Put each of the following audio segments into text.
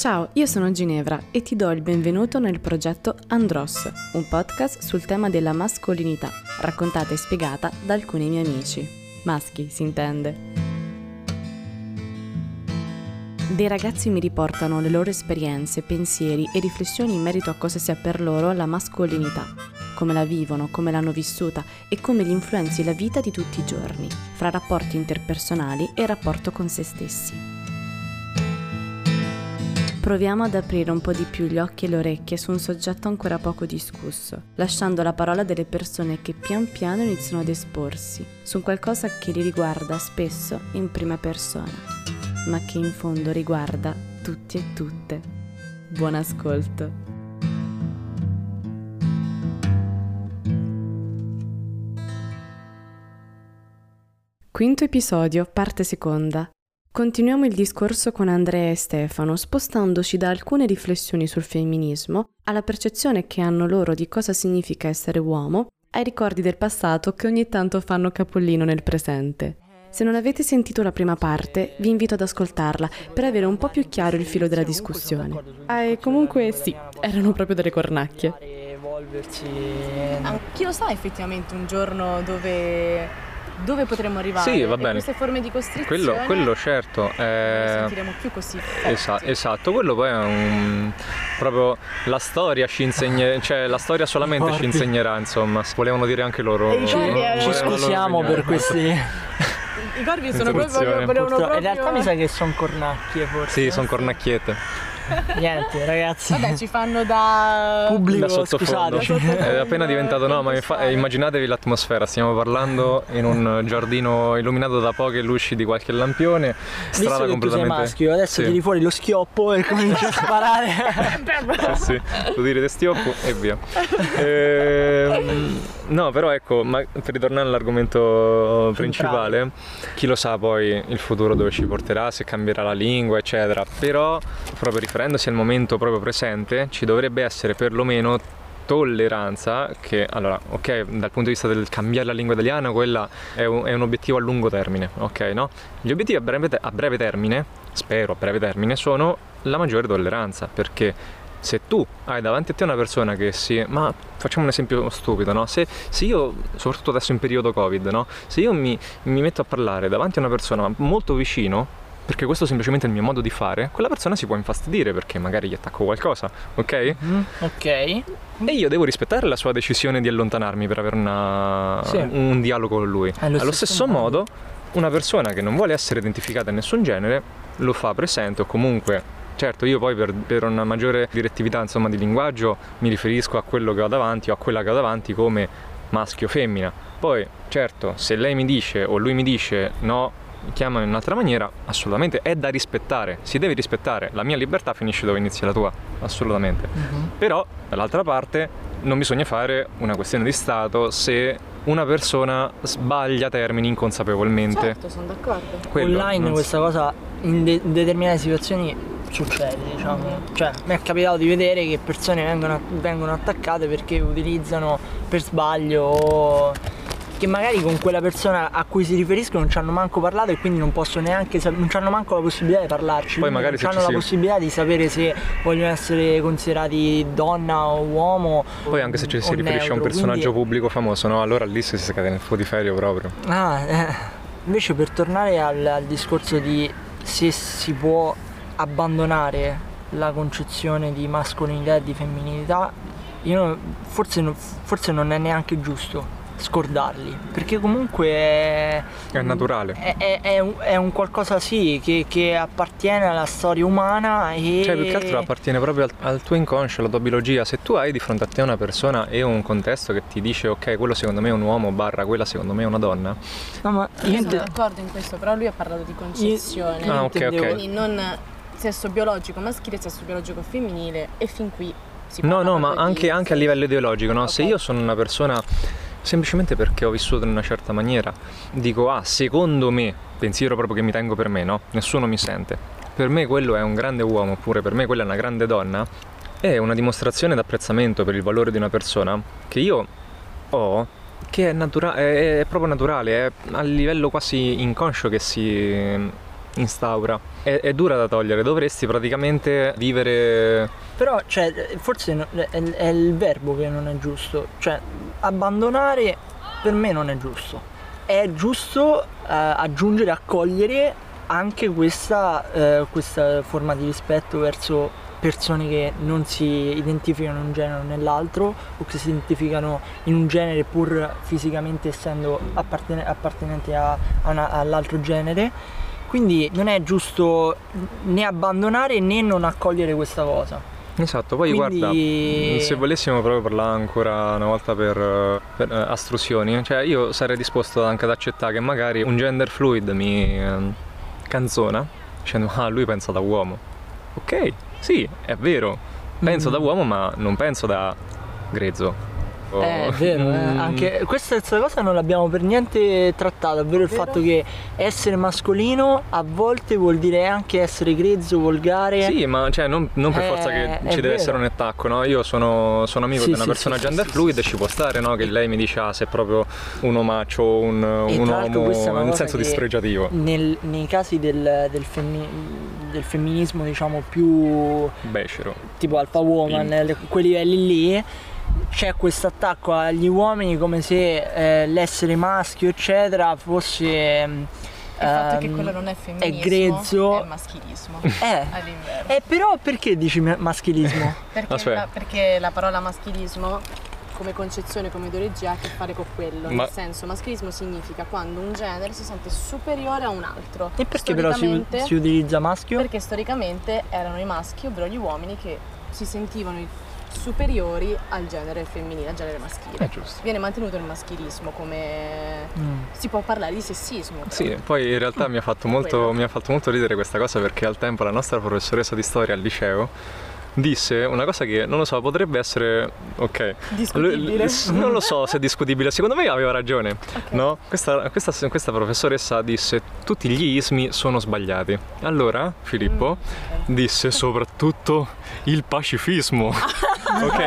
Ciao, io sono Ginevra e ti do il benvenuto nel progetto Andros, un podcast sul tema della mascolinità, raccontata e spiegata da alcuni miei amici. Maschi, si intende. Dei ragazzi mi riportano le loro esperienze, pensieri e riflessioni in merito a cosa sia per loro la mascolinità, come la vivono, come l'hanno vissuta e come li influenzi la vita di tutti i giorni, fra rapporti interpersonali e rapporto con se stessi. Proviamo ad aprire un po' di più gli occhi e le orecchie su un soggetto ancora poco discusso, lasciando la parola delle persone che pian piano iniziano ad esporsi su qualcosa che li riguarda spesso in prima persona, ma che in fondo riguarda tutti e tutte. Buon ascolto! Quinto episodio, parte seconda. Continuiamo il discorso con Andrea e Stefano, spostandoci da alcune riflessioni sul femminismo alla percezione che hanno loro di cosa significa essere uomo, ai ricordi del passato che ogni tanto fanno capollino nel presente. Se non avete sentito la prima parte, vi invito ad ascoltarla per avere un po' più chiaro il filo della discussione. Ah, e comunque sì, erano proprio delle cornacchie. Ah, chi lo sa effettivamente un giorno dove dove potremmo arrivare. Sì, va bene. queste forme di costrizione. Quello, quello certo. Eh, non sentiremo più così. Esa- esatto, quello poi è un. proprio la storia ci insegna. cioè la storia solamente ci insegnerà, insomma. Volevano dire anche loro. E i corvi, eh, Ci scusiamo per questi. I corvi sono proprio. Volevano proprio... In realtà mi sa che sono cornacchie forse. Sì, sono cornacchiette. Niente, ragazzi. Vabbè, ci fanno da... Pubblico, da sottofondo. È appena diventato no, ma eh, immaginatevi l'atmosfera, stiamo parlando in un giardino illuminato da poche luci di qualche lampione, strada Visto che tu sei completamente maschio, adesso Sì. tiri fuori lo schioppo e cominci a sparare. Sì, sì, lo dire testioppo e via. Ehm, no, però ecco, ma per ritornare all'argomento principale, chi lo sa poi il futuro dove ci porterà, se cambierà la lingua, eccetera. Però, proprio riferendosi al momento proprio presente, ci dovrebbe essere perlomeno tolleranza che allora ok dal punto di vista del cambiare la lingua italiana quella è un, è un obiettivo a lungo termine ok no gli obiettivi a breve, te- a breve termine spero a breve termine sono la maggiore tolleranza perché se tu hai davanti a te una persona che si. Ma facciamo un esempio stupido, no? Se, se io, soprattutto adesso in periodo Covid, no? Se io mi, mi metto a parlare davanti a una persona molto vicino, perché questo semplicemente è il mio modo di fare, quella persona si può infastidire perché magari gli attacco qualcosa, ok? Mm, ok. E io devo rispettare la sua decisione di allontanarmi per avere una- Sì. un dialogo con lui. Allo Allo stesso stesso modo. modo, una persona che non vuole essere identificata in nessun genere lo fa presente o comunque. Certo, io poi per, per una maggiore direttività insomma, di linguaggio mi riferisco a quello che ho davanti o a quella che ho davanti come maschio o femmina. Poi, certo, se lei mi dice o lui mi dice no, mi chiama in un'altra maniera, assolutamente è da rispettare, si deve rispettare. La mia libertà finisce dove inizia la tua, assolutamente. Mhm. Però, dall'altra parte, non bisogna fare una questione di Stato se una persona sbaglia termini inconsapevolmente. Certo, sono d'accordo. Quello, Online questa cosa in, de- in determinate situazioni succede, diciamo. Cioè, mi è capitato di vedere che persone vengono, vengono attaccate perché utilizzano per sbaglio o che magari con quella persona a cui si riferiscono non ci hanno manco parlato e quindi non possono neanche non ci hanno manco la possibilità di parlarci. Poi magari non se hanno la si- possibilità di sapere se vogliono essere considerati donna o uomo. Poi anche se ci si riferisce a un neutro, personaggio quindi- pubblico famoso, no? Allora lì si scade nel futiferio proprio. Ah, eh. Invece per tornare al, al discorso di se si può abbandonare la concezione di mascolinità e di femminilità, io forse, non- forse non è neanche giusto scordarli, perché comunque è, È naturale. è, è- è un, è un qualcosa sì che, che appartiene alla storia umana e... Cioè, più che altro appartiene proprio al, al tuo inconscio, alla tua biologia. Se tu hai di fronte a te una persona e un contesto che ti dice, ok, quello secondo me è un uomo, barra, quella secondo me è una donna, No, ma Io io sono d'accordo in questo, però lui ha parlato di concezione. io Ah, ok, ok. Quindi non sesso biologico maschile, sesso biologico femminile e fin qui si No, parla no, ma anche, anche a livello ideologico, no? Se Ok. io sono una persona semplicemente perché ho vissuto in una certa maniera, dico, ah, secondo me, pensiero proprio che mi tengo per me, no? Nessuno mi sente. Per me quello è un grande uomo, oppure per me quella è una grande donna, è una dimostrazione d'apprezzamento per il valore di una persona che io ho, che è, natura- è, è proprio naturale, è a livello quasi inconscio che si instaura. È, è dura da togliere, dovresti praticamente vivere... Però, cioè, forse è, è il verbo che non è giusto. Cioè, abbandonare per me non è giusto. È giusto eh, aggiungere, accogliere anche questa, eh, questa forma di rispetto verso persone che non si identificano in un genere o nell'altro o che si identificano in un genere pur fisicamente essendo apparten- appartenenti a- a una- all'altro genere. Quindi non è giusto né abbandonare né non accogliere questa cosa. Esatto, poi Quindi- guarda, se volessimo proprio parlare ancora una volta per, eh, per, eh, astruzioni, cioè io sarei disposto anche ad accettare che magari un gender fluid mi ehm, canzona dicendo ah lui pensa da uomo. Ok, sì, è vero, penso Mm. da uomo ma non penso da grezzo. Eh, è vero, eh. Mm, anche questa cosa non l'abbiamo per niente trattata, ovvero il Vero? fatto che essere mascolino a volte vuol dire anche essere grezzo, volgare. Sì, ma cioè, non, non per Eh, forza che ci deve vero. essere un attacco, no? Io sono, sono amico Sì, di una sì, persona sì, gender fluid e ci può stare, no? Che lei mi dice ah, se è proprio un omaccio o un, un uomo in senso dispregiativo. nel- nei casi del, del femmi- del femminismo, diciamo, più Becero. tipo Alpha Woman, le- quei livelli lì, c'è questo attacco agli uomini come se eh, l'essere maschio, eccetera, fosse. mm, Il fatto è che ehm, quello non è femminismo, grezzo. è maschilismo. Eh. All'inverno. Eh, però perché dici ma- maschilismo? Perché, Aspetta. la, perché la parola maschilismo come concezione, come ideologia ha a che fare con quello. Ma- Nel senso, maschilismo significa quando un genere si sente superiore a un altro. E perché però si, si utilizza maschio? Perché storicamente erano i maschi, ovvero gli uomini, che si sentivano superiori al genere femminile, al genere maschile. È giusto. Viene mantenuto il maschilismo come... Mm. Si può parlare di sessismo. però. Sì, poi in realtà mi ha, fatto molto, mi ha fatto molto ridere questa cosa perché al tempo la nostra professoressa di storia al liceo disse una cosa che non lo so, potrebbe essere ok. Discutibile. L- non lo so se è discutibile, secondo me aveva ragione. No? Questa, questa- questa professoressa disse tutti gli ismi sono sbagliati. Allora Filippo Mm, disse soprattutto il pacifismo. ok?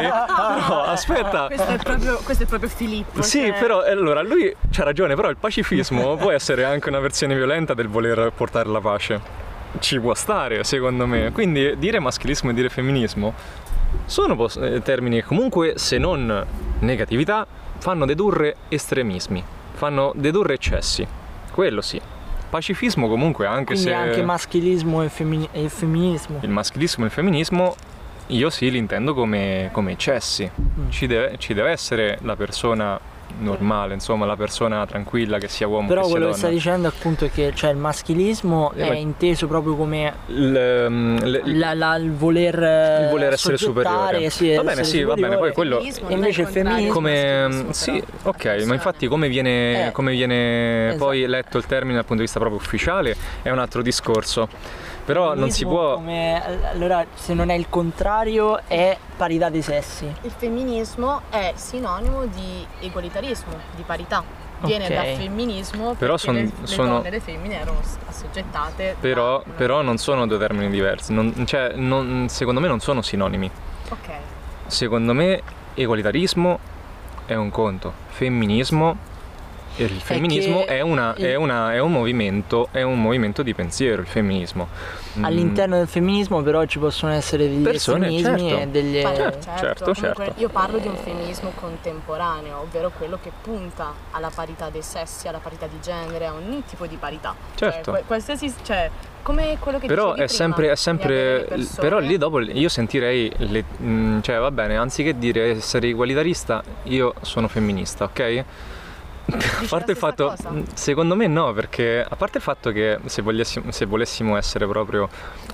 No, aspetta. Questo è proprio, questo è proprio Filippo. Sì, cioè- però eh, allora lui c'ha ragione, però il pacifismo può essere anche una versione violenta del voler portare la pace. Ci può stare, secondo me. Quindi dire maschilismo e dire femminismo sono eh, termini che comunque, se non negatività, fanno dedurre estremismi, fanno dedurre eccessi. Quello sì. Pacifismo comunque anche Quindi se anche maschilismo e, femmini- e femminismo. il maschilismo e il femminismo io sì li intendo come, come eccessi. Mm. Ci deve, ci deve essere la persona normale, insomma, la persona tranquilla che sia uomo Però che sia quello che donna. stai dicendo appunto è che cioè, il maschilismo Eh, è inteso proprio come Il, ehm, le- la- la- il voler, il voler essere superiore. sì, va bene, sì, va bene, poi superiore. quello E invece il del come sì, ok, ma Attenzione. infatti come viene, Eh. come viene Esatto. poi letto il termine dal punto di vista proprio ufficiale è un altro discorso. Però non si può come- allora, se non è il contrario, è parità dei sessi. Il femminismo è sinonimo di egualitarismo, di parità. Viene Ok. dal femminismo Però perché son- le, le sono- donne e le femmine erano assoggettate. però, da però non sono due termini diversi, non- cioè, non- secondo me non sono sinonimi. Ok. Secondo me egualitarismo è un conto, femminismo il femminismo che è, una- il- è una- è un movimento, è un movimento di pensiero, il femminismo. Mm, All'interno del femminismo però ci possono essere degli Persone, estremismi certo. e degli... Certo, certo, certo, comunque certo. io parlo di un femminismo contemporaneo, ovvero quello che punta alla parità dei sessi, alla parità di genere, a ogni tipo di parità. Certo. Cioè, qualsiasi, cioè, come quello che Però dicevi è prima, sempre, è di sempre però lì dopo io sentirei, le- mm, cioè va bene, anziché dire essere egualitarista, io sono femminista, ok? A parte il fatto, cosa? mm, secondo me no, perché a parte il fatto che se, volessimo, se volessimo essere proprio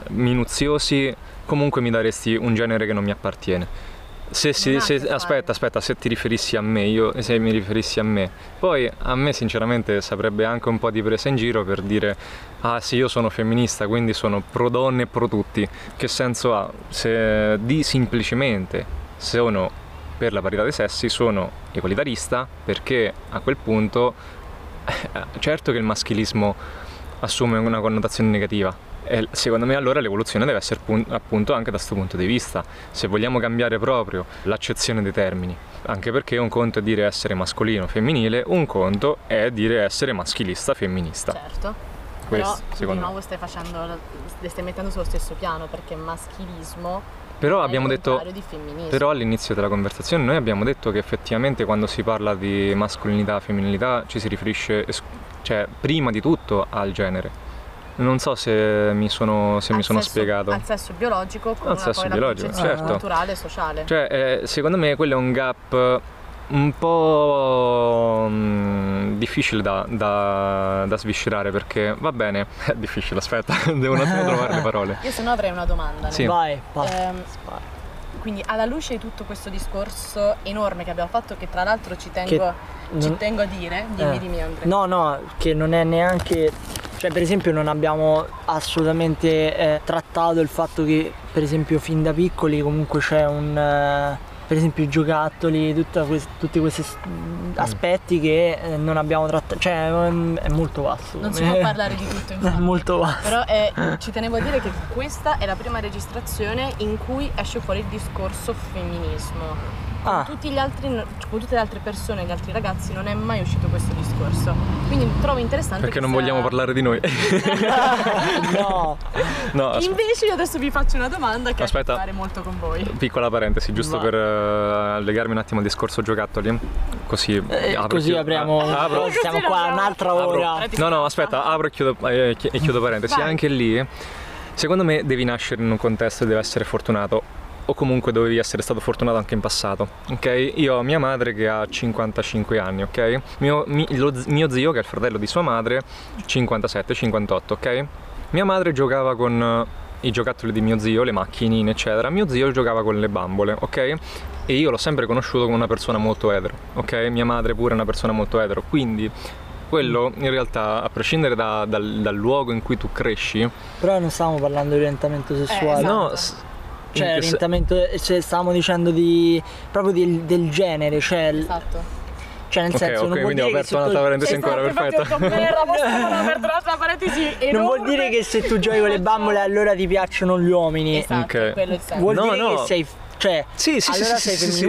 minuziosi, comunque mi daresti un genere che non mi appartiene. Se si- se- aspetta, aspetta, se ti riferissi a me, io se mi riferissi a me, poi a me sinceramente saprebbe anche un po' di presa in giro per dire ah sì io sono femminista quindi sono pro donne e pro tutti. Che senso ha? Se di semplicemente sono per la parità dei sessi sono egualitarista perché a quel punto eh, certo che il maschilismo assume una connotazione negativa. E secondo me allora l'evoluzione deve essere pun- appunto anche da questo punto di vista, se vogliamo cambiare proprio l'accezione dei termini, anche perché un conto è dire essere mascolino femminile, un conto è dire essere maschilista femminista. Certo. questo, Però di nuovo stai facendo, le stai mettendo sullo stesso piano perché maschilismo Però detto. Però all'inizio della conversazione noi abbiamo detto che effettivamente quando si parla di mascolinità e femminilità ci si riferisce cioè prima di tutto al genere. Non so se mi sono, se mi sono sesso- spiegato. Al sesso biologico con Al una sesso biologico, certo. culturale e sociale. Cioè, eh, secondo me quello è un gap un po' mm, difficile da, da- da sviscerare perché va bene, è difficile, aspetta, devo un attimo trovare le parole. Io se no avrei una domanda. Sì. Vai, vai. Ehm, quindi alla luce di tutto questo discorso enorme che abbiamo fatto, che tra l'altro ci tengo, Che ci non- tengo a dire, dimmi, Eh. dimmi Andrea. No, no, che non è neanche. Cioè, per esempio, non abbiamo assolutamente eh, trattato il fatto che, per esempio, fin da piccoli comunque c'è un. eh, per esempio, i giocattoli, tutta quest- tutti questi s- aspetti che eh, non abbiamo trattato. Cioè, mm, è molto vasto. Non si può parlare di tutto È infatti. molto vasto. Però eh, ci tenevo a dire che questa è la prima registrazione in cui esce fuori il discorso femminismo. Con, Ah. tutti gli altri, con tutte le altre persone, gli altri ragazzi, non è mai uscito questo discorso. Quindi trovo interessante Perché non vogliamo parlare di noi. no, no. Invece io adesso vi faccio una domanda che Aspetta. ha a che fare molto con voi. Piccola parentesi, giusto Vai. per eh, legarmi un attimo al discorso giocattoli, così Eh, apro così chiudo- apriamo. ah, apro. Siamo qua un'altra Apro. ora. No, no, aspetta, apro e chiudo, eh, chi- e chiudo parentesi. Vai. Anche lì, secondo me devi nascere in un contesto e devi essere fortunato. O comunque dovevi essere stato fortunato anche in passato, ok? Io ho mia madre che ha 55 anni, ok? Mio, mi- lo mio zio, che è il fratello di sua madre, 57-58, ok? Mia madre giocava con eh, i giocattoli di mio zio, le macchinine, eccetera. Mio zio giocava con le bambole, ok? E io l'ho sempre conosciuto come una persona molto etero, ok? Mia madre pure è una persona molto etero, quindi quello in realtà, a prescindere da- dal, dal luogo in cui tu cresci, Però non stavamo parlando di orientamento sessuale. esatto. no, s- Cioè, orientamento, cioè, stavamo dicendo di proprio del, del genere, cioè, Esatto. cioè nel Ok, senso ok, non vuol quindi ho dire che aperto tu, parentesi Esatto, ancora, perfetto. ho detto, "Merda, possiamo aperto un'altra parentesi non enorme". vuol dire che se tu giochi con le bambole allora ti piacciono gli uomini. Esatto, Ok. quello è il senso. Vuol No, dire no. che sei cioè Sì, sì, allora sì, sei sì, sì, sì.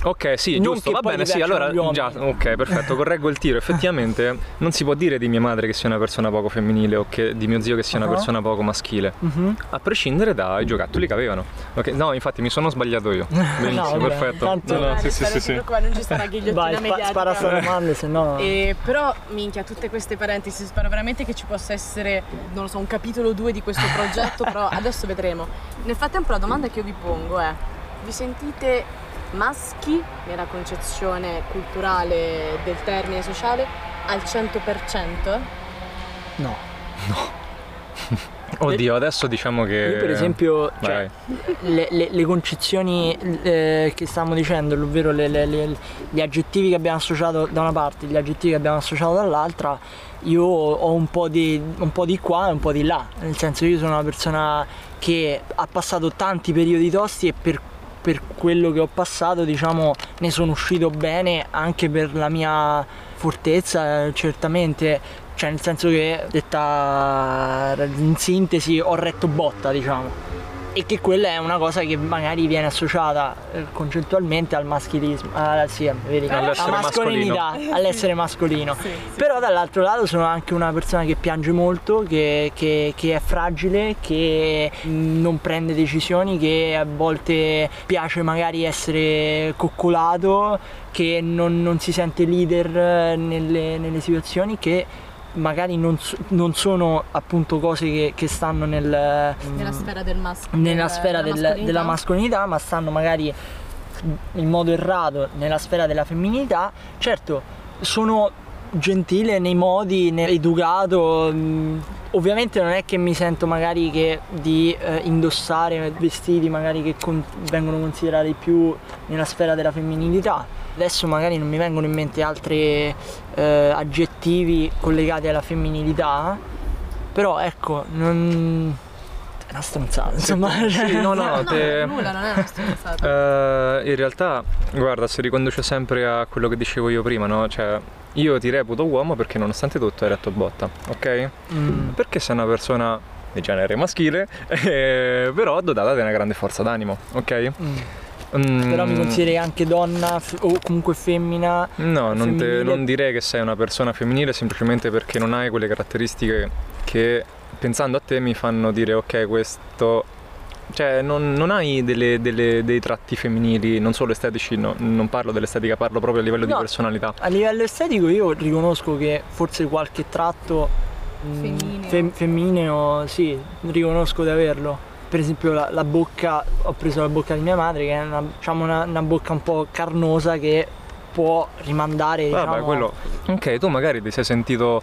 Femminuccia. Ok, sì, Non giusto, va bene, sì, allora già, ok, perfetto, correggo il tiro. Effettivamente non si può dire di mia madre che sia una persona poco femminile o che di mio zio che sia una Ah. persona poco maschile, Mhm. a prescindere dai giocattoli che avevano. Ok, no, infatti mi sono sbagliato io. Benissimo, vabbè, perfetto. tanto- No, no, sì, sì, sì, sì. non ci sarà ghigliottina Vai, spa- mediatica. spara sta domande, se no. E però, minchia, tutte queste parentesi, spero veramente che ci possa essere, non lo so, un capitolo 2 di questo progetto, però adesso vedremo. Nel frattempo la domanda che io vi pongo è, vi sentite maschi nella concezione culturale del termine sociale al 100%? No. Oddio, adesso diciamo che... Io per esempio, cioè, le, le- le concezioni eh, che stavamo dicendo, ovvero le- le- le- gli aggettivi che abbiamo associato da una parte, gli aggettivi che abbiamo associato dall'altra, io ho un po' di, un po' di qua e un po' di là. Nel senso io sono una persona che ha passato tanti periodi tosti e per, per quello che ho passato, diciamo, ne sono uscito bene anche per la mia fortezza, certamente. Cioè nel senso che detta in sintesi ho retto botta diciamo e che quella è una cosa che magari viene associata eh, concettualmente al maschilismo, ah, sì, vedi, alla All'essere mascolinità, all'essere mascolino. Sì, sì. Però dall'altro lato sono anche una persona che piange molto, che, che- che è fragile, che mh, non prende decisioni, che a volte piace magari essere coccolato, che non, non si sente leader eh, nelle, nelle situazioni, che magari non, non sono appunto cose che, che stanno nel, Nella mh, sfera del maschio. nella sfera del- della mascolinità, ma stanno magari in modo errato nella sfera della femminilità. Certo, sono gentile nei modi, educato. mh, Ovviamente non è che mi sento magari che di eh, indossare vestiti magari che con- vengono considerati più nella sfera della femminilità. Adesso magari non mi vengono in mente altri eh, aggettivi collegati alla femminilità, però ecco, non... è una stronzata, insomma. Sì, no, no, No, te- nulla, non è una stronzata. Eh, in realtà, guarda, si riconduce sempre a quello che dicevo io prima, no? Cioè, io ti reputo uomo perché nonostante tutto hai retto botta, ok? Mm. Perché sei una persona di genere maschile, eh, però dotata di una grande forza d'animo, ok? Mm. Mm, Però mi consideri anche donna f- o comunque femmina. No, non, te- non direi che sei una persona femminile semplicemente perché non hai quelle caratteristiche che pensando a te mi fanno dire ok questo... Cioè non, non hai delle- delle- dei tratti femminili, non solo estetici, no, non parlo dell'estetica, parlo proprio a livello di No. personalità. A livello estetico io riconosco che forse qualche tratto mm, Femmineo. fem- femmineo, sì, riconosco di averlo. Per esempio la, la bocca, ho preso la bocca di mia madre che è una, diciamo una, una bocca un po' carnosa che può rimandare diciamo, Vabbè, quello... Ok, tu magari ti sei sentito...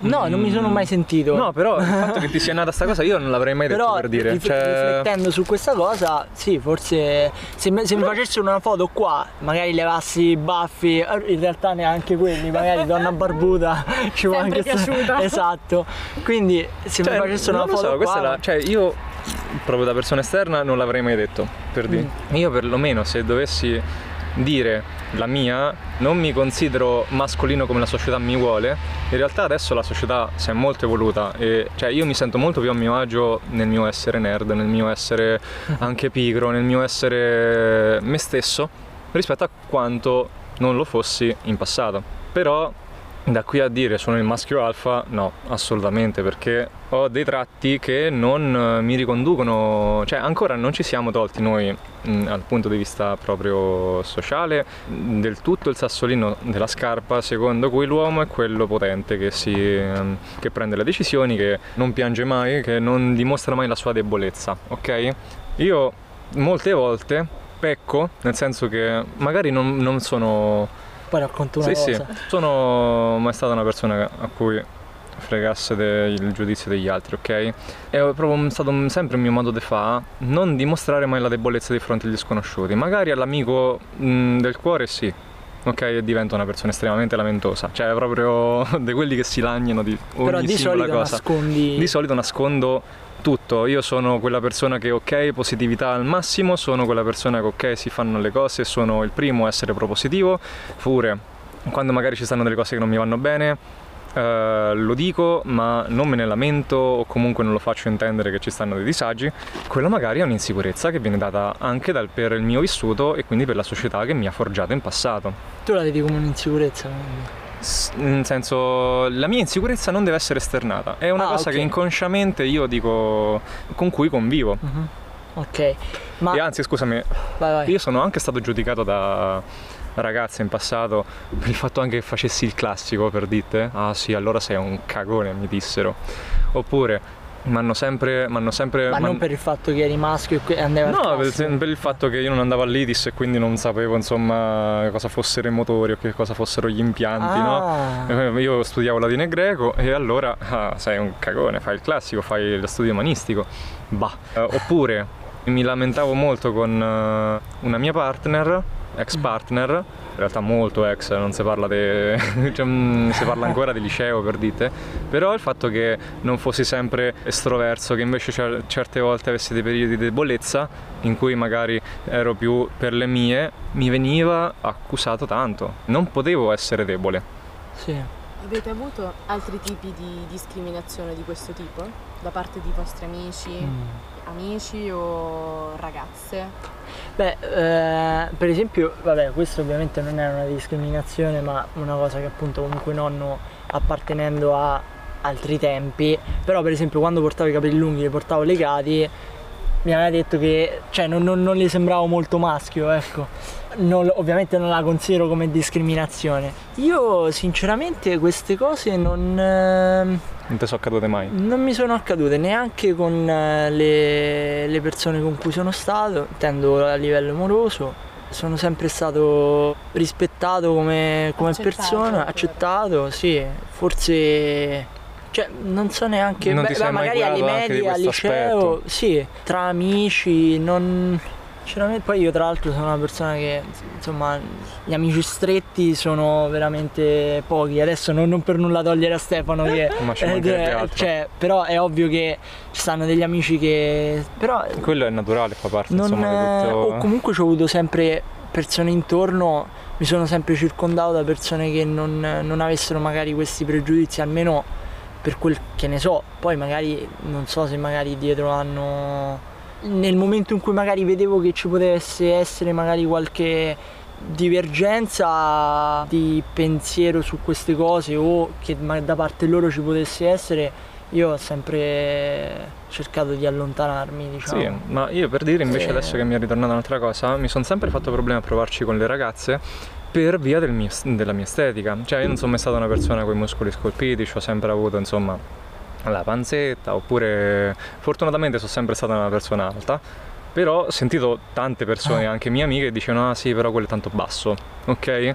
No, non mi sono mai sentito. No, però il fatto che ti sia nata sta cosa io non l'avrei mai detto Però per dire. rif- Cioè... riflettendo su questa cosa, sì, forse se, me- se mi facessero una foto qua, magari levassi i baffi, in realtà neanche quelli, magari donna barbuta ci Sempre anche piaciuta. Esatto. Quindi se Cioè, mi facessero non una lo foto so, questa qua, è la- cioè io proprio da persona esterna non l'avrei mai detto, per dire. Mm. Io perlomeno se dovessi dire la mia, non mi considero mascolino come la società mi vuole. In realtà adesso la società si è molto evoluta e cioè io mi sento molto più a mio agio nel mio essere nerd, nel mio essere anche pigro, nel mio essere me stesso rispetto a quanto non lo fossi in passato. Però da qui a dire sono il maschio alfa, no, assolutamente, perché ho dei tratti che non eh, mi riconducono, cioè ancora non ci siamo tolti noi mh, dal punto di vista proprio sociale mh, del tutto il sassolino della scarpa secondo cui l'uomo è quello potente che, si, ehm, che prende le decisioni, che non piange mai, che non dimostra mai la sua debolezza, ok? Io molte volte pecco, nel senso che magari non, non sono poi racconto una sì, cosa. sì, sono mai stata una persona a cui fregasse del giudizio degli altri, ok? È proprio stato sempre un mio modo di fare non dimostrare mai la debolezza di fronte agli sconosciuti. Magari all'amico mh, del cuore sì, ok? E divento una persona estremamente lamentosa, cioè proprio di quelli che si lagnano di ogni Però di solito cosa. nascondi Di solito nascondo tutto, io sono quella persona che ok, positività al massimo, sono quella persona che ok, si fanno le cose, sono il primo a essere propositivo, pure quando magari ci stanno delle cose che non mi vanno bene, eh, lo dico, ma non me ne lamento o comunque non lo faccio intendere che ci stanno dei disagi, quello magari è un'insicurezza che viene data anche dal, per il mio vissuto e quindi per la società che mi ha forgiato in passato. tu la vedi come un'insicurezza. Nel senso, la mia insicurezza non deve essere esternata, è una Ah, cosa ok. che inconsciamente io dico con cui convivo. Mhm. Ok, ma E anzi, scusami, vai vai. io sono anche stato giudicato da ragazze in passato per il fatto anche che facessi il classico per dite. Ah sì, allora sei un cagone, mi dissero. Oppure mi hanno sempre, m'hanno sempre Ma non per il fatto che eri maschio e al No, per, per il fatto che io non andavo all'IDIS e quindi non sapevo insomma cosa fossero i motori o che cosa fossero gli impianti, no? Ah. Eh, Io studiavo latino e greco e allora ah, sei un cagone, fai il classico, fai lo studio umanistico. Bah. Eh, oppure mi lamentavo molto con eh, una mia partner, ex partner, in realtà molto ex, non si parla, de... cioè, mm, si parla ancora di liceo per dite, però il fatto che non fossi sempre estroverso, che invece cer- certe volte avessi dei periodi di debolezza in cui magari ero più per le mie, mi veniva accusato tanto. Non potevo essere debole. Sì. Avete avuto altri tipi di discriminazione di questo tipo? Da parte di vostri amici, Mm. Amici o ragazze? Beh, eh, per esempio, vabbè, questo ovviamente non è una discriminazione, ma una cosa che appunto comunque nonno appartenendo a altri tempi, però per esempio quando portavo i capelli lunghi li portavo legati, mi aveva detto che cioè, non, non, non gli sembravo molto maschio, ecco. Non- ovviamente non la considero come discriminazione. Io sinceramente queste cose non... ehm, Non ti sono accadute mai. non mi sono accadute neanche con eh, le, le persone con cui sono stato, intendo a livello amoroso. Sono sempre stato rispettato come, come Accettato, persona, ecco. accettato, sì. Forse. Cioè, non so neanche. Non ti beh, mai magari alle medie, al liceo, aspetto? sì, tra amici, non. Sinceramente, poi io tra l'altro sono una persona che, insomma, gli amici stretti sono veramente pochi. Adesso non, non per nulla togliere a Stefano che... Ma ci eh, mancherebbe eh, altro. cioè, però è ovvio che ci stanno degli amici che... Però Quello è naturale, fa parte non... insomma di eh, tutto. O comunque ho avuto sempre persone intorno, mi sono sempre circondato da persone che non, non avessero magari questi pregiudizi, almeno per quel che ne so. Poi magari non so se magari dietro hanno nel momento in cui magari vedevo che ci potesse essere magari qualche divergenza di pensiero su queste cose o che da parte loro ci potesse essere, io ho sempre cercato di allontanarmi, diciamo. Sì, ma io per dire invece Sì. adesso che mi è ritornata un'altra cosa, mi sono sempre fatto problemi a provarci con le ragazze per via del mio- della mia estetica. Cioè io non sono mai stata una persona con i muscoli scolpiti, ho sempre avuto insomma la panzetta, oppure fortunatamente sono sempre stata una persona alta. Però ho sentito tante persone, anche mie amiche, che dicevano ah sì però quello è tanto basso, ok?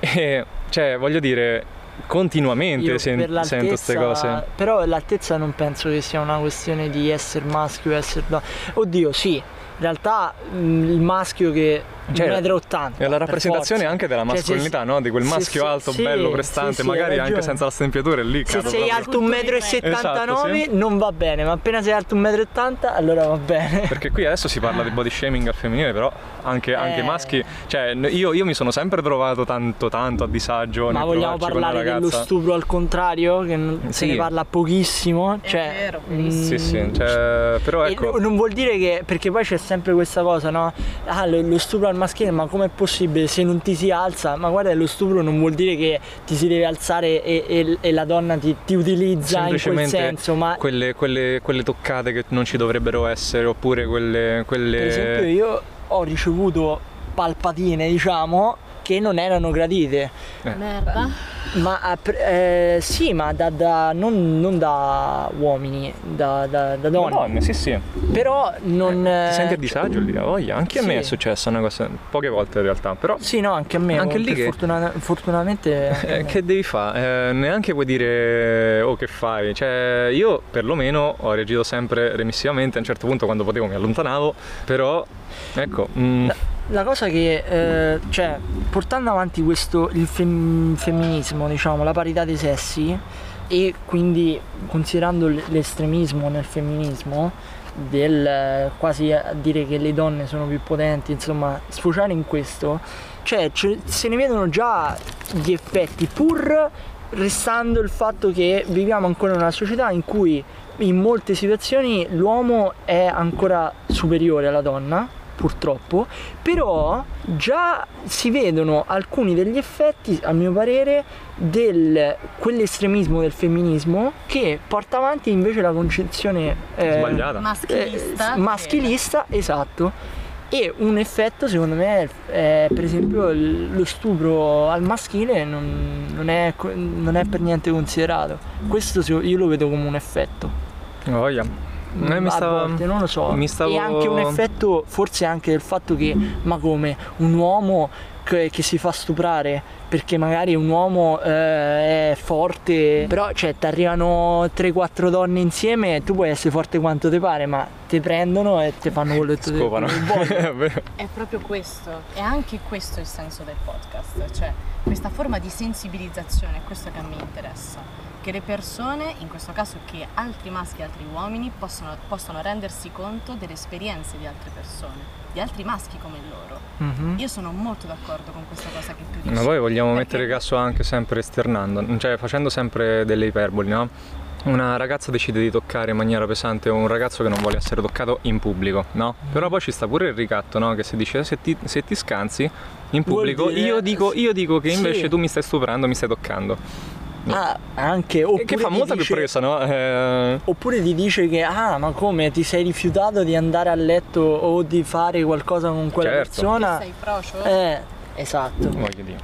E cioè voglio dire, continuamente Io sen- sento queste cose. Però l'altezza non penso che sia una questione di essere maschio essere donna. Oddio, sì, in realtà mh, il maschio che Cioè, 1,80 m. È la rappresentazione anche della mascolinità, no? Di quel maschio se- alto, sì, bello, sì, prestante, sì, magari anche senza la stempiatura, è lì Se cado sei proprio. alto 1,79 m Esatto, non va bene, ma appena sei alto 1,80 m allora va bene. Perché qui adesso si parla di body shaming al femminile, però anche, anche Eh. i maschi, cioè io, io mi sono sempre trovato tanto tanto a disagio Ma vogliamo parlare dello stupro al contrario, che non- se Sì. ne parla pochissimo. È cioè, vero, mm, verissimo. Sì, sì, cioè, però ecco, no- non vuol dire che, perché poi c'è sempre questa cosa, no? Ah, lo, lo stupro al maschile, ma com'è possibile se non ti si alza? Ma guarda, lo stupro non vuol dire che ti si deve alzare e, e- e la donna ti, ti utilizza in quel senso, ma quelle, quelle- quelle toccate che non ci dovrebbero essere, oppure quelle... quelle... per esempio io ho ricevuto palpatine, diciamo, che non erano gradite. Merda. Ma eh, sì, ma da, da- non, non da uomini, da, da- da donne. Donne, sì sì. Però non. Ti senti a eh, disagio lì? Voglia. Anche a me è successa una cosa, poche volte in realtà, però Sì, no, anche a me. Anche lì che- fortuna- fortunatamente. Eh, che devi fare? Eh, neanche puoi dire oh che fai. Cioè, io perlomeno ho reagito sempre remissivamente. A un certo punto, quando potevo, mi allontanavo. Però, ecco, mm, La cosa che, eh, cioè, portando avanti questo, il fem- femminismo, diciamo, la parità dei sessi e quindi considerando l'estremismo nel femminismo, del quasi a dire che le donne sono più potenti, insomma, sfociare in questo, cioè, se ne vedono già gli effetti, pur restando il fatto che viviamo ancora in una società in cui in molte situazioni l'uomo è ancora superiore alla donna, purtroppo, però già si vedono alcuni degli effetti, a mio parere, del quell'estremismo del femminismo che porta avanti invece la concezione eh, sbagliata. Maschilista. eh, maschilista, esatto. E un effetto secondo me è, per esempio lo stupro al maschile non, non è, non è per niente considerato. Questo io lo vedo come un effetto. Voglia. Eh, mi a stava- volte, non lo so. mi stavo- E anche un effetto, forse anche del fatto che, ma come, un uomo che, che si fa stuprare perché magari un uomo eh, è forte, però cioè ti arrivano 3-4 donne insieme e tu puoi essere forte quanto ti pare, ma ti prendono e ti fanno quello che tu Scopano. È proprio questo, è anche questo il senso del podcast, cioè questa forma di sensibilizzazione, è questo che a me interessa, che le persone, in questo caso che altri maschi e altri uomini, possono, possono rendersi conto delle esperienze di altre persone, di altri maschi come loro. Mhm. Io sono molto d'accordo con questa cosa che tu dici. Ma poi vogliamo perché- mettere caso anche sempre esternando, cioè facendo sempre delle iperboli, no? Una ragazza decide di toccare in maniera pesante un ragazzo che non vuole essere toccato in pubblico, no? Però poi ci sta pure il ricatto, no? Che si dice se ti, se ti scansi in pubblico, dire- io, dico, io dico che invece Sì. tu mi stai stuprando, mi stai toccando. Ah, anche, oppure che fa ti molta dice- più presa, no? Eh, Oppure ti dice che, ah, ma come, ti sei rifiutato di andare a letto o di fare qualcosa con quella Certo. persona? Sei frocio? Eh, esatto.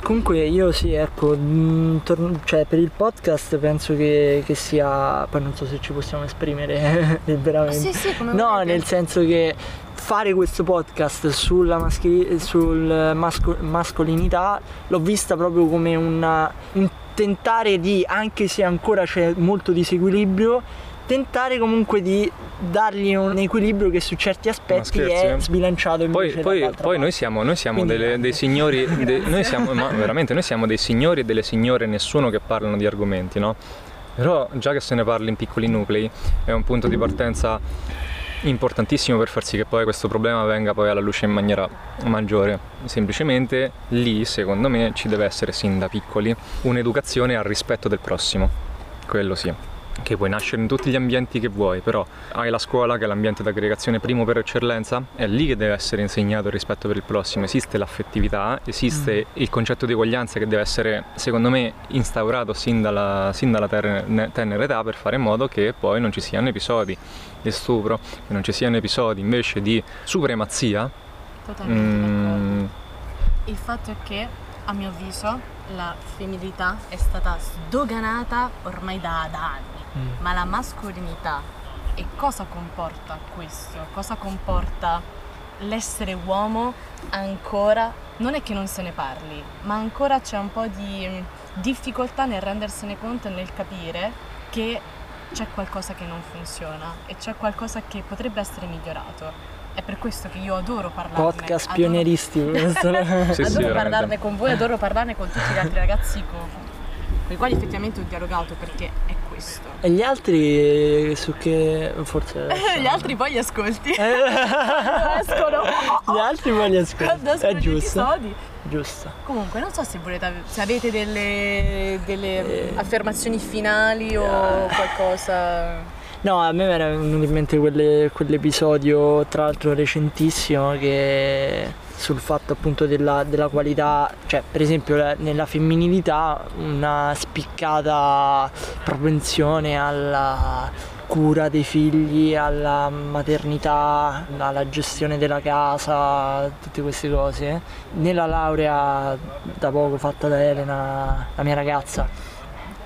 Comunque io sì, ecco, mh, torn- cioè per il podcast penso che, che sia, poi non so se ci possiamo esprimere liberamente. Sì, sì, come No, volete. nel senso che fare questo podcast sulla maschili- sul masco- mascolinità l'ho vista proprio come una- un tentare di, anche se ancora c'è molto disequilibrio, tentare comunque di dargli un equilibrio che su certi aspetti è eh? sbilanciato Poi, invece poi- poi noi siamo, noi siamo Quindi delle- dei signori, de- noi siamo, ma veramente noi siamo dei signori e delle signore, nessuno che parlano di argomenti, no? Però già che se ne parla in piccoli nuclei è un punto di partenza importantissimo per far sì che poi questo problema venga poi alla luce in maniera maggiore. Semplicemente lì, secondo me, ci deve essere sin da piccoli un'educazione al rispetto del prossimo. Quello sì. che puoi nascere in tutti gli ambienti che vuoi, però hai la scuola che è l'ambiente d'aggregazione primo per eccellenza, è lì che deve essere insegnato il rispetto per il prossimo, esiste l'affettività, esiste mm. il concetto di eguaglianza che deve essere, secondo me, instaurato sin dalla, sin dalla tenera età per fare in modo che poi non ci siano episodi di stupro, che non ci siano episodi invece di supremazia. Totalmente mm. Il fatto è che, a mio avviso, la femminilità è stata sdoganata ormai da, da anni Mm. ma la mascolinità e cosa comporta questo? Cosa comporta l'essere uomo ancora? Non è che non se ne parli, ma ancora c'è un po' di difficoltà nel rendersene conto e nel capire che c'è qualcosa che non funziona e c'è qualcosa che potrebbe essere migliorato. È per questo che io adoro parlarne. Podcast adoro... pionieristico. adoro sì, sì, parlarne con voi, adoro parlarne con tutti gli altri ragazzi con, con i quali effettivamente ho dialogato perché è questo. E gli altri su che forse... gli altri poi li ascolti. escono. Gli altri poi li ascolti. Quando è giusto. Episodi. Giusto. Comunque, non so se, volete, se avete delle, delle eh, affermazioni finali o eh. qualcosa. No, a me era venuto in mente quelle, quell'episodio, tra l'altro recentissimo, che sul fatto appunto della, della qualità, cioè per esempio nella femminilità una spiccata propensione alla cura dei figli, alla maternità, alla gestione della casa, tutte queste cose. Nella laurea da poco fatta da Elena, la mia ragazza,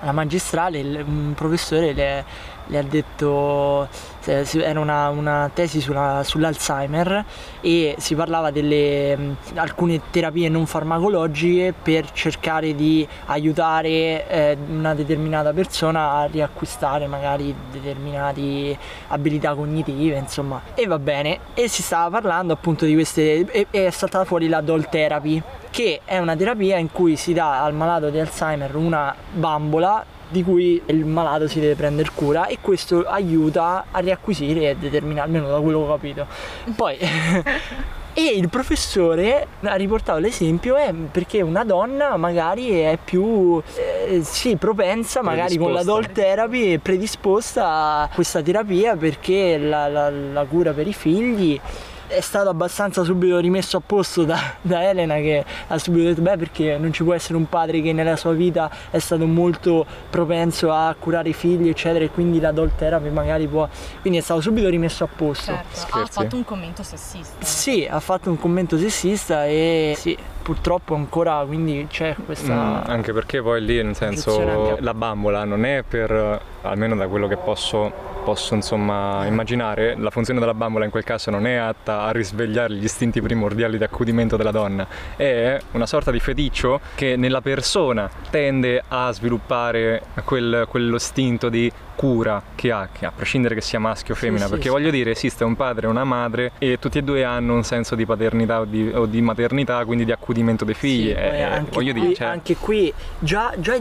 alla magistrale, un professore le le ha detto, era una, una tesi sulla, sull'Alzheimer e si parlava delle alcune terapie non farmacologiche per cercare di aiutare eh, una determinata persona a riacquistare magari determinate abilità cognitive, insomma. E va bene, e si stava parlando appunto di queste, e, è saltata fuori la doll therapy che è una terapia in cui si dà al malato di Alzheimer una bambola di cui il malato si deve prendere cura e questo aiuta a riacquisire e determinare, almeno da quello che ho capito. Poi E il professore ha riportato l'esempio eh, perché una donna magari è più eh, sì, propensa, magari con la doll therapy, è predisposta a questa terapia perché la, la, la cura per i figli è stato abbastanza subito rimesso a posto da, da, Elena che ha subito detto beh perché non ci può essere un padre che nella sua vita è stato molto propenso a curare i figli eccetera e quindi la doll therapy magari può quindi è stato subito rimesso a posto. Certo. ha fatto un commento sessista. Sì ha fatto un commento sessista e sì purtroppo ancora quindi c'è questa mm, anche perché poi lì nel senso la bambola non è per almeno da quello che posso posso insomma immaginare, la funzione della bambola in quel caso non è atta a risvegliare gli istinti primordiali di accudimento della donna, è una sorta di feticcio che nella persona tende a sviluppare quel, quello istinto di cura che ha, che a prescindere che sia maschio o femmina, sì, perché sì, voglio dire esiste un padre e una madre e tutti e due hanno un senso di paternità o di, o di maternità, quindi di accudimento dei figli. Eh, anche, voglio qui, dire, cioè... anche qui già, già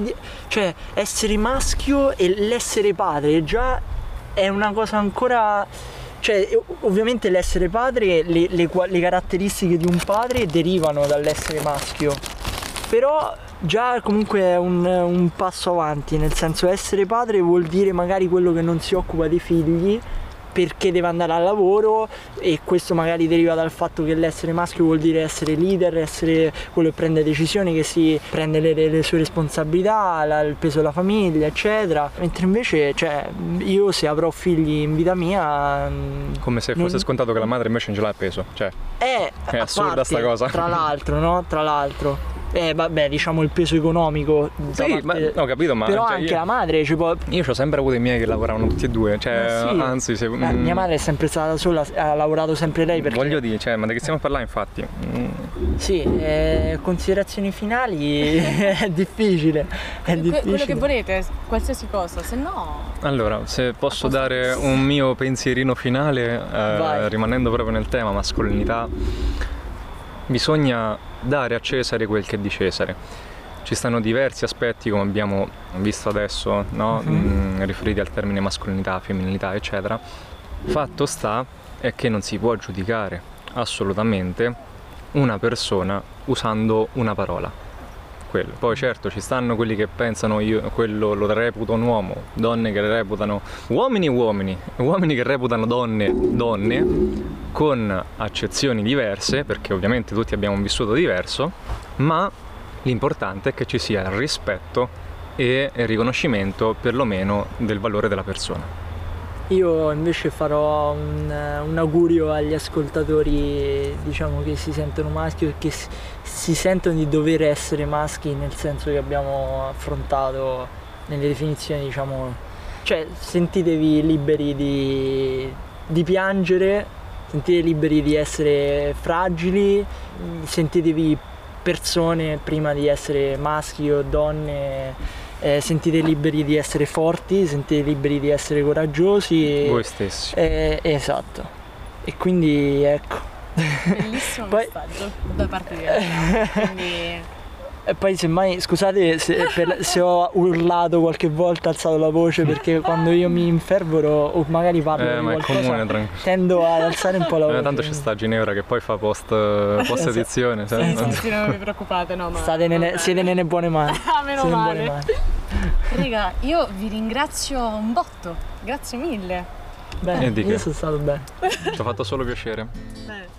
cioè, essere maschio e l'essere padre già è una cosa ancora cioè ovviamente l'essere padre le, le, le, caratteristiche di un padre derivano dall'essere maschio però già comunque è un, un passo avanti nel senso essere padre vuol dire magari quello che non si occupa dei figli perché deve andare al lavoro e questo magari deriva dal fatto che l'essere maschio vuol dire essere leader, essere quello che prende decisioni, che si prende le, le sue responsabilità, la, il peso della famiglia, eccetera. Mentre invece, cioè, io se avrò figli in vita mia... Mm, Come se fosse non... scontato che la madre invece non ce l'ha il peso, cioè... È, è assurda parte, sta cosa. Tra l'altro, no? Tra l'altro eh, vabbè, diciamo il peso economico. Sì, parte... ma, ho capito, ma. Però cioè, anche io, la madre ci può. Io ho sempre avuto i miei che lavoravano tutti e due. Cioè, sì. anzi, se, mm, mia madre è sempre stata sola, ha lavorato sempre lei. Perché... Voglio dire, cioè, ma di che stiamo a parlare, infatti? Mm. Sì, eh, considerazioni finali è difficile. È difficile. Quello che volete, qualsiasi cosa, se no. Allora, se posso dare un mio pensierino finale, eh, rimanendo proprio nel tema mascolinità bisogna dare a Cesare quel che è di Cesare. Ci stanno diversi aspetti, come abbiamo visto adesso, no? uh-huh. mm, riferiti al termine mascolinità, femminilità, eccetera. Fatto sta è che non si può giudicare assolutamente una persona usando una parola. Quello. Poi certo ci stanno quelli che pensano io quello lo reputo un uomo, donne che reputano uomini uomini, uomini che reputano donne donne con accezioni diverse, perché ovviamente tutti abbiamo un vissuto diverso, ma l'importante è che ci sia rispetto e riconoscimento perlomeno del valore della persona. Io invece farò un, un, augurio agli ascoltatori diciamo, che si sentono maschi e che si, si, sentono di dover essere maschi nel senso che abbiamo affrontato nelle definizioni, diciamo, cioè sentitevi liberi di, di piangere, sentitevi liberi di essere fragili, sentitevi persone prima di essere maschi o donne eh, sentite liberi di essere forti, sentite liberi di essere coraggiosi. Voi stessi. Eh, esatto. E quindi ecco. Bellissimo Poi... messaggio da parte di quindi... E poi semmai, scusate se, per, se, ho urlato qualche volta, alzato la voce, perché quando io mi infervoro o magari parlo eh, di ma qualcosa, è comune, tendo ad alzare un po' la voce. Eh, tanto c'è sta Ginevra che poi fa post, post edizione. sì, sì, sì, non vi preoccupate, no, ma... State nelle, siete nelle buone mani. ah, meno siete male. Mani. Raga, io vi ringrazio un botto, grazie mille. Beh, io sono stato bene. Ci ha fatto solo piacere. Beh.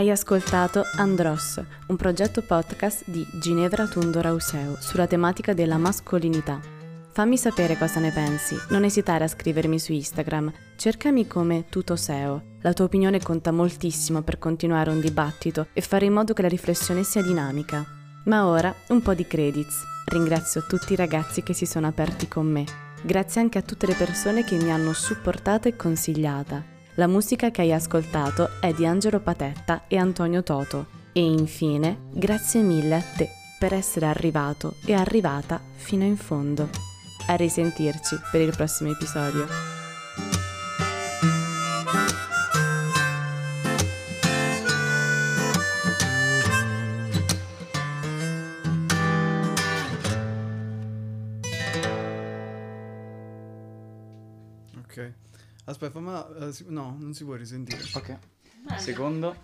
Hai ascoltato Andros, un progetto podcast di Ginevra Tundo Rauseu sulla tematica della mascolinità. Fammi sapere cosa ne pensi, non esitare a scrivermi su Instagram, cercami come Tutoseo. La tua opinione conta moltissimo per continuare un dibattito e fare in modo che la riflessione sia dinamica. Ma ora un po' di credits. Ringrazio tutti i ragazzi che si sono aperti con me. Grazie anche a tutte le persone che mi hanno supportata e consigliata. La musica che hai ascoltato è di Angelo Patetta e Antonio Toto. E infine, grazie mille a te per essere arrivato e arrivata fino in fondo. A risentirci per il prossimo episodio. Aspetta, ma uh, no, non si può risentire. Ok. Secondo.